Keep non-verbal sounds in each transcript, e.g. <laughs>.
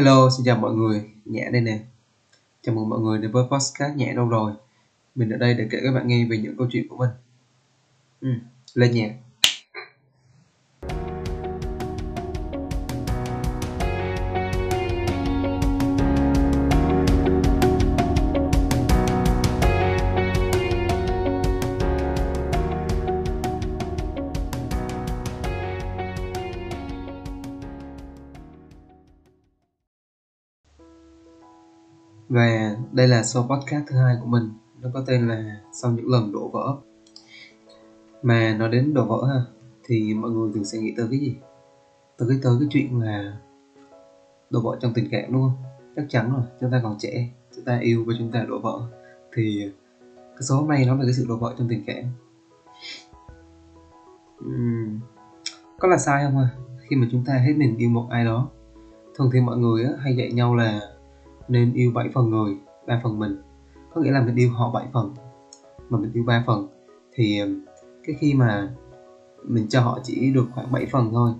Hello, xin chào mọi người, Nhã đây nè. Chào mừng mọi người đến với podcast Nhã đâu rồi. Mình ở đây để kể các bạn nghe về những câu chuyện của mình. Ừ, lên nhạc. Và đây là show podcast thứ hai của mình Nó có tên là Sau những lần đổ vỡ Mà nói đến đổ vỡ ha Thì mọi người thường sẽ nghĩ tới cái gì? Tới cái tới cái chuyện là Đổ vỡ trong tình cảm đúng không? Chắc chắn rồi, chúng ta còn trẻ Chúng ta yêu và chúng ta đổ vỡ Thì cái số hôm nay nó là cái sự đổ vỡ trong tình cảm uhm, Có là sai không à? Khi mà chúng ta hết mình yêu một ai đó Thường thì mọi người á, hay dạy nhau là nên yêu 7 phần người 3 phần mình. Có nghĩa là mình yêu họ 7 phần mà mình yêu 3 phần. Thì um, cái khi mà mình cho họ chỉ được khoảng 7 phần thôi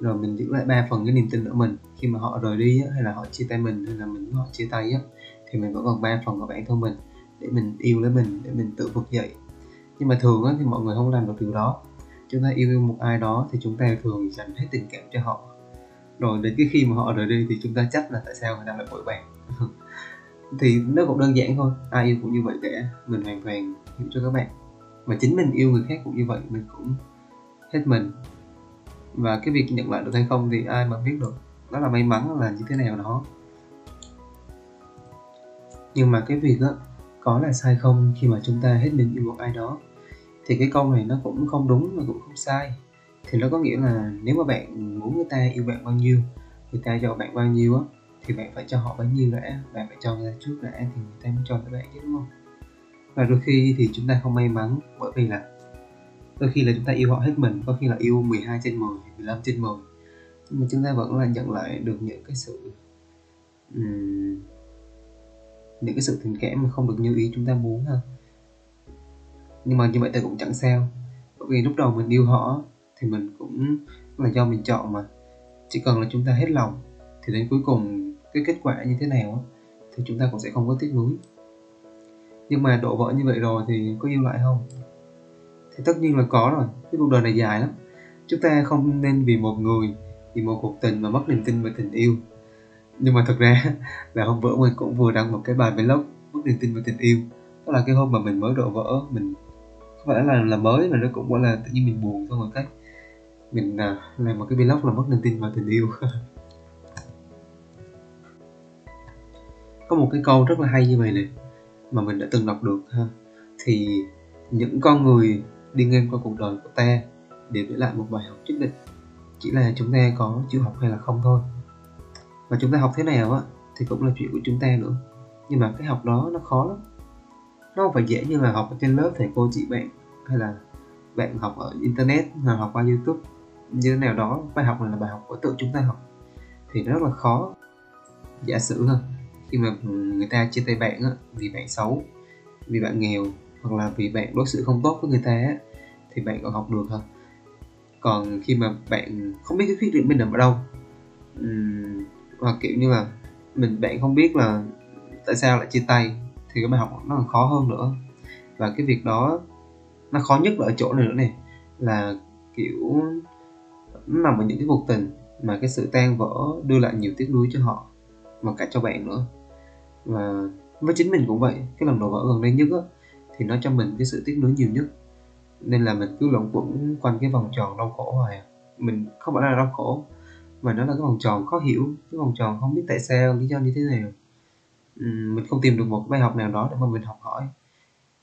rồi mình giữ lại 3 phần cái niềm tin ở mình khi mà họ rời đi hay là họ chia tay mình hay là mình họ chia tay á thì mình vẫn còn 3 phần của bản thân mình để mình yêu lấy mình để mình tự vực dậy. Nhưng mà thường á, thì mọi người không làm được điều đó. Chúng ta yêu một ai đó thì chúng ta thường dành hết tình cảm cho họ. Rồi đến cái khi mà họ rời đi thì chúng ta chắc là tại sao người ta lại vội vàng? <laughs> thì nó cũng đơn giản thôi, ai yêu cũng như vậy cả, mình hoàn toàn hiểu cho các bạn. Mà chính mình yêu người khác cũng như vậy, mình cũng hết mình. Và cái việc nhận lại được hay không thì ai mà biết được. Đó là may mắn là như thế nào đó. Nhưng mà cái việc đó có là sai không khi mà chúng ta hết mình yêu một ai đó, thì cái câu này nó cũng không đúng mà cũng không sai. Thì nó có nghĩa là nếu mà bạn muốn người ta yêu bạn bao nhiêu, người ta cho bạn bao nhiêu á thì bạn phải cho họ bấy nhiêu đã bạn phải cho người ta trước đã thì người ta mới cho các bạn chứ đúng không? Và đôi khi thì chúng ta không may mắn bởi vì là đôi khi là chúng ta yêu họ hết mình có khi là yêu 12 trên 10 15 trên 10 nhưng mà chúng ta vẫn là nhận lại được những cái sự um, những cái sự tình cảm mà không được như ý chúng ta muốn ha. Nhưng mà như vậy ta cũng chẳng sao bởi vì lúc đầu mình yêu họ thì mình cũng là do mình chọn mà. Chỉ cần là chúng ta hết lòng thì đến cuối cùng cái kết quả như thế nào thì chúng ta cũng sẽ không có tiếc nuối. Nhưng mà độ vỡ như vậy rồi thì có yêu lại không? Thì tất nhiên là có rồi cái cuộc đời này dài lắm. Chúng ta không nên vì một người vì một cuộc tình mà mất niềm tin về tình yêu. Nhưng mà thật ra <laughs> là hôm bữa mình cũng vừa đăng một cái bài vlog mất niềm tin về tình yêu. Đó là cái hôm mà mình mới độ vỡ mình không phải là là mới mà nó cũng gọi là tự nhiên mình buồn xong rồi cách mình uh, làm một cái vlog là mất niềm tin vào tình yêu. <laughs> có một cái câu rất là hay như vậy này, mà mình đã từng đọc được ha. Thì những con người đi ngang qua cuộc đời của ta đều để lại một bài học nhất định, chỉ là chúng ta có chịu học hay là không thôi. Và chúng ta học thế nào á, thì cũng là chuyện của chúng ta nữa. Nhưng mà cái học đó nó khó lắm. Nó không phải dễ như là học ở trên lớp thầy cô chị bạn, hay là bạn học ở internet hoặc học qua youtube. Như thế nào đó, bài học này là bài học của tự chúng ta học. Thì nó rất là khó. Giả sử thôi khi mà người ta chia tay bạn á, vì bạn xấu vì bạn nghèo hoặc là vì bạn đối xử không tốt với người ta á, thì bạn còn học được hả? Còn khi mà bạn không biết cái khuyết điểm mình nằm ở đâu uhm, hoặc kiểu như là mình bạn không biết là tại sao lại chia tay thì cái bài học nó còn khó hơn nữa. Và cái việc đó nó khó nhất là ở chỗ này nữa này là kiểu nó nằm ở những cái cuộc tình mà cái sự tan vỡ đưa lại nhiều tiếc nuối cho họ và cả cho bạn nữa và với chính mình cũng vậy cái lần đổ vỡ gần đây nhất á, thì nó cho mình cái sự tiếc nuối nhiều nhất. Nên là mình cứ luẩn quẩn quanh cái vòng tròn đau khổ hoài à. mình không phải là đau khổ mà nó là cái vòng tròn khó hiểu cái vòng tròn không biết tại sao lý do như thế nào. Mình không tìm được một bài học nào đó để mà mình học hỏi.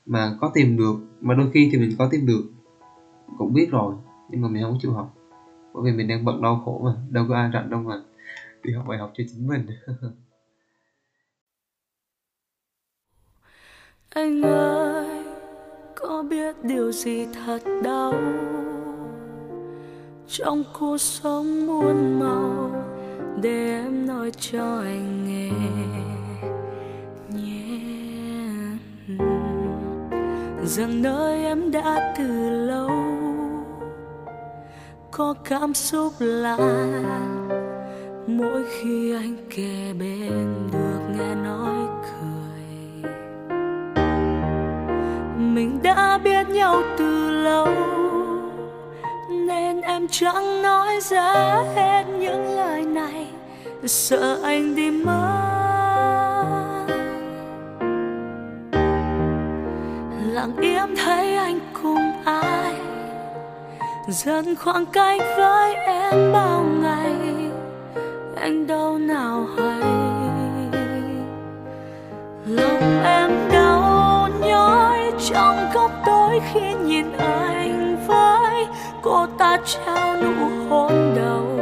Mà có tìm được mà đôi khi thì mình có tìm được cũng biết rồi nhưng mà mình không chịu học. Bởi vì mình đang bận đau khổ mà đâu có ai rảnh đâu mà đi học bài học cho chính mình. <laughs> anh ơi, có biết điều gì thật đau? Trong cuộc sống muôn màu, để em nói cho anh nghe. Nhé. Rằng nơi em đã từ lâu, có cảm xúc lạ. Mỗi khi anh kề bên được nghe nói cười nhau từ lâu. Nên em chẳng nói ra hết những lời này. Sợ anh đi mất. Lặng im thấy anh cùng ai. Dần khoảng cách với em bao ngày. Anh đâu nào hay góc khi nhìn anh với cô ta trao nụ hôn đầu.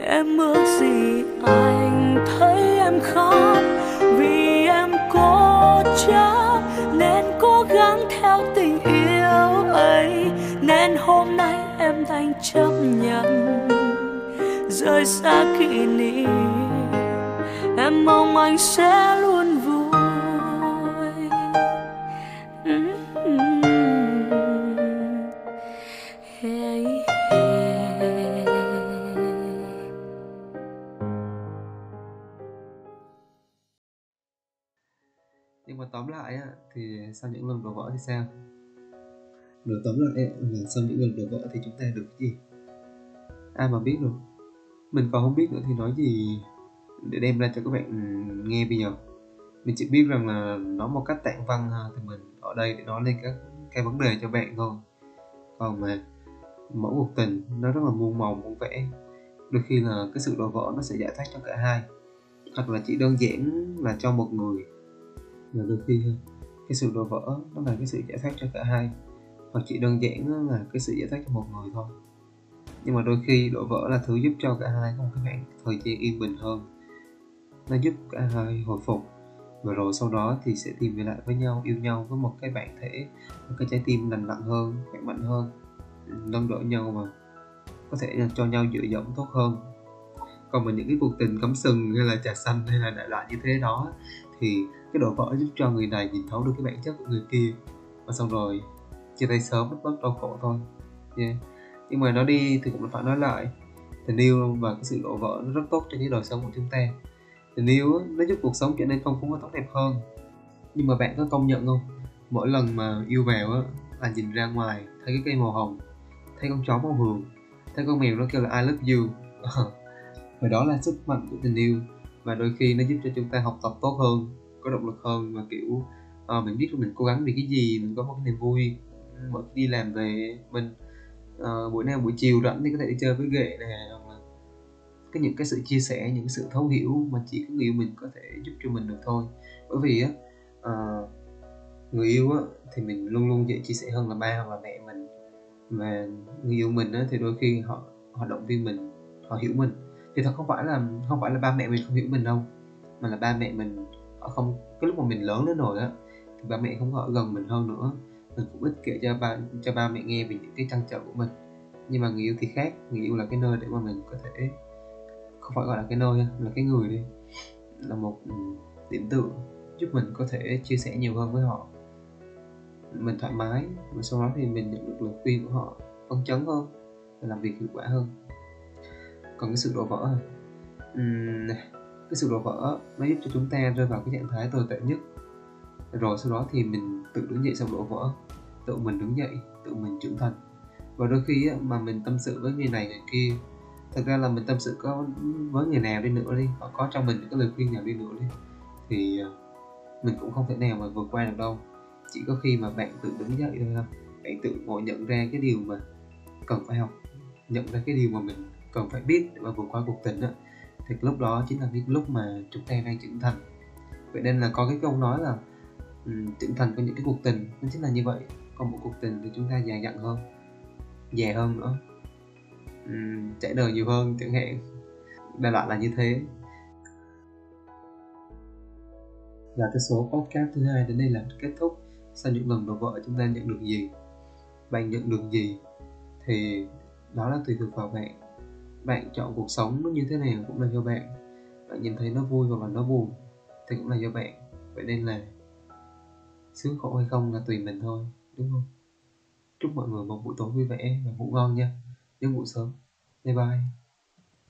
Em ước gì anh thấy em khóc? Vì em cố chấp, nên cố gắng theo tình yêu ấy. Nên hôm nay em đành chấp nhận. Rời xa kỷ niệm, em mong anh sẽ luôn nhưng mà tóm lại á thì sau những lần đổ vỡ thì sao? Nói tóm lại là sau những lần đổ vỡ thì chúng ta được cái gì? Ai mà biết được. Mình còn không biết nữa thì nói gì để đem ra cho các bạn nghe bây giờ. Mình chỉ biết rằng là nói một cách tạng văn ha, thì mình ở đây để nói lên các cái vấn đề cho bạn thôi. Còn mà mỗi cuộc tình nó rất là muôn màu muôn vẻ. Đôi khi là cái sự đổ vỡ nó sẽ giải thoát cho cả hai. Hoặc là chỉ đơn giản là cho một người là đôi khi cái sự đổ vỡ nó là cái sự giải thoát cho cả hai. Hoặc chỉ đơn giản là cái sự giải thoát cho một người thôi. Nhưng mà đôi khi đổ vỡ là thứ giúp cho cả hai có một cái khoảng thời gian yên bình hơn. Nó giúp cả hai hồi phục. Và rồi sau đó thì sẽ tìm về lại với nhau, yêu nhau với một cái bản thể, một cái trái tim lành lặn hơn, khỏe mạnh hơn, nâng đỡ nhau mà có thể cho nhau dựa dẫm tốt hơn. Còn mà những cái cuộc tình cắm sừng hay là trà xanh hay là đại loại như thế đó thì cái đổ vỡ giúp cho người này nhìn thấu được cái bản chất của người kia. Và xong rồi, chia tay sớm mất bớt đau khổ thôi. Yeah. nhưng mà nó đi thì cũng phải nói lại, tình yêu và cái sự đổ vỡ nó rất tốt cho cái đời sống của chúng ta. Tình yêu nó giúp cuộc sống trở nên phong phú và tốt đẹp hơn. Nhưng mà bạn có công nhận không? Mỗi lần mà yêu vào á, là nhìn ra ngoài, thấy cái cây màu hồng, thấy con chó màu hường, thấy con mèo nó kêu là I love you. <laughs> Và đó là sức mạnh của tình yêu và đôi khi nó giúp cho chúng ta học tập tốt hơn có động lực hơn và kiểu à, mình biết là mình cố gắng vì cái gì mình có một cái niềm vui. Mỗi khi đi làm về mình à, buổi nào buổi chiều rảnh thì có thể đi chơi với ghệ nè hoặc là cái những cái sự chia sẻ những sự thấu hiểu mà chỉ có người yêu mình có thể giúp cho mình được thôi. Bởi vì á à, người yêu á thì mình luôn luôn dễ chia sẻ hơn là ba hoặc là mẹ mình. Và người yêu mình á thì đôi khi họ họ động viên mình họ hiểu mình thì thật không phải là không phải là ba mẹ mình không hiểu mình đâu, mà là ba mẹ mình họ không cái lúc mà mình lớn lên rồi á, thì ba mẹ không có ở gần mình hơn nữa. Mình cũng ít kể cho ba cho ba mẹ nghe về những cái trăn trở của mình. Nhưng mà người yêu thì khác, người yêu là cái nơi để mà mình có thể không phải gọi là cái nơi là cái người đi. Là một ừ, điểm tựa giúp mình có thể chia sẻ nhiều hơn với họ. Mình thoải mái và sau đó thì mình nhận được lời khuyên của họ, phấn chấn hơn, và làm việc hiệu quả hơn còn cái sự đổ vỡ uhm, cái sự đổ vỡ nó giúp cho chúng ta rơi vào cái trạng thái tồi tệ nhất. Rồi sau đó thì mình tự đứng dậy sau đổ vỡ. Tự mình đứng dậy tự mình trưởng thành. Và đôi khi mà mình tâm sự với người này người kia thật ra là mình tâm sự có với người nào đi nữa đi họ có trong mình những cái lời khuyên nào đi nữa đi thì ờ, mình cũng không thể nào mà vượt qua được đâu. Chỉ có khi mà bạn tự đứng dậy thôi không bạn tự ngồi nhận ra cái điều mà cần phải học nhận ra cái điều mà mình cần phải biết để mà vượt qua cuộc tình đó thì lúc đó chính là cái lúc mà chúng ta đang trưởng thành. Vậy nên là có cái câu nói là um, trưởng thành của những cái cuộc tình nó chính là như vậy. Còn một cuộc tình thì chúng ta dài dặn hơn dài hơn nữa. Um, trải đời nhiều hơn chẳng hạn. Đại loại là như thế. Và cái số podcast thứ hai đến đây là kết thúc. Sau những lần đổ vỡ chúng ta nhận được gì bạn nhận được gì thì đó là tùy thuộc vào bạn bạn chọn cuộc sống nó như thế nào cũng là do bạn. Bạn nhìn thấy nó vui và nó buồn thì cũng là do bạn. Vậy nên là sướng khổ hay không là tùy mình thôi, đúng không? Chúc mọi người một buổi tối vui vẻ và ngủ ngon nha. Nhớ ngủ sớm. Bye bye.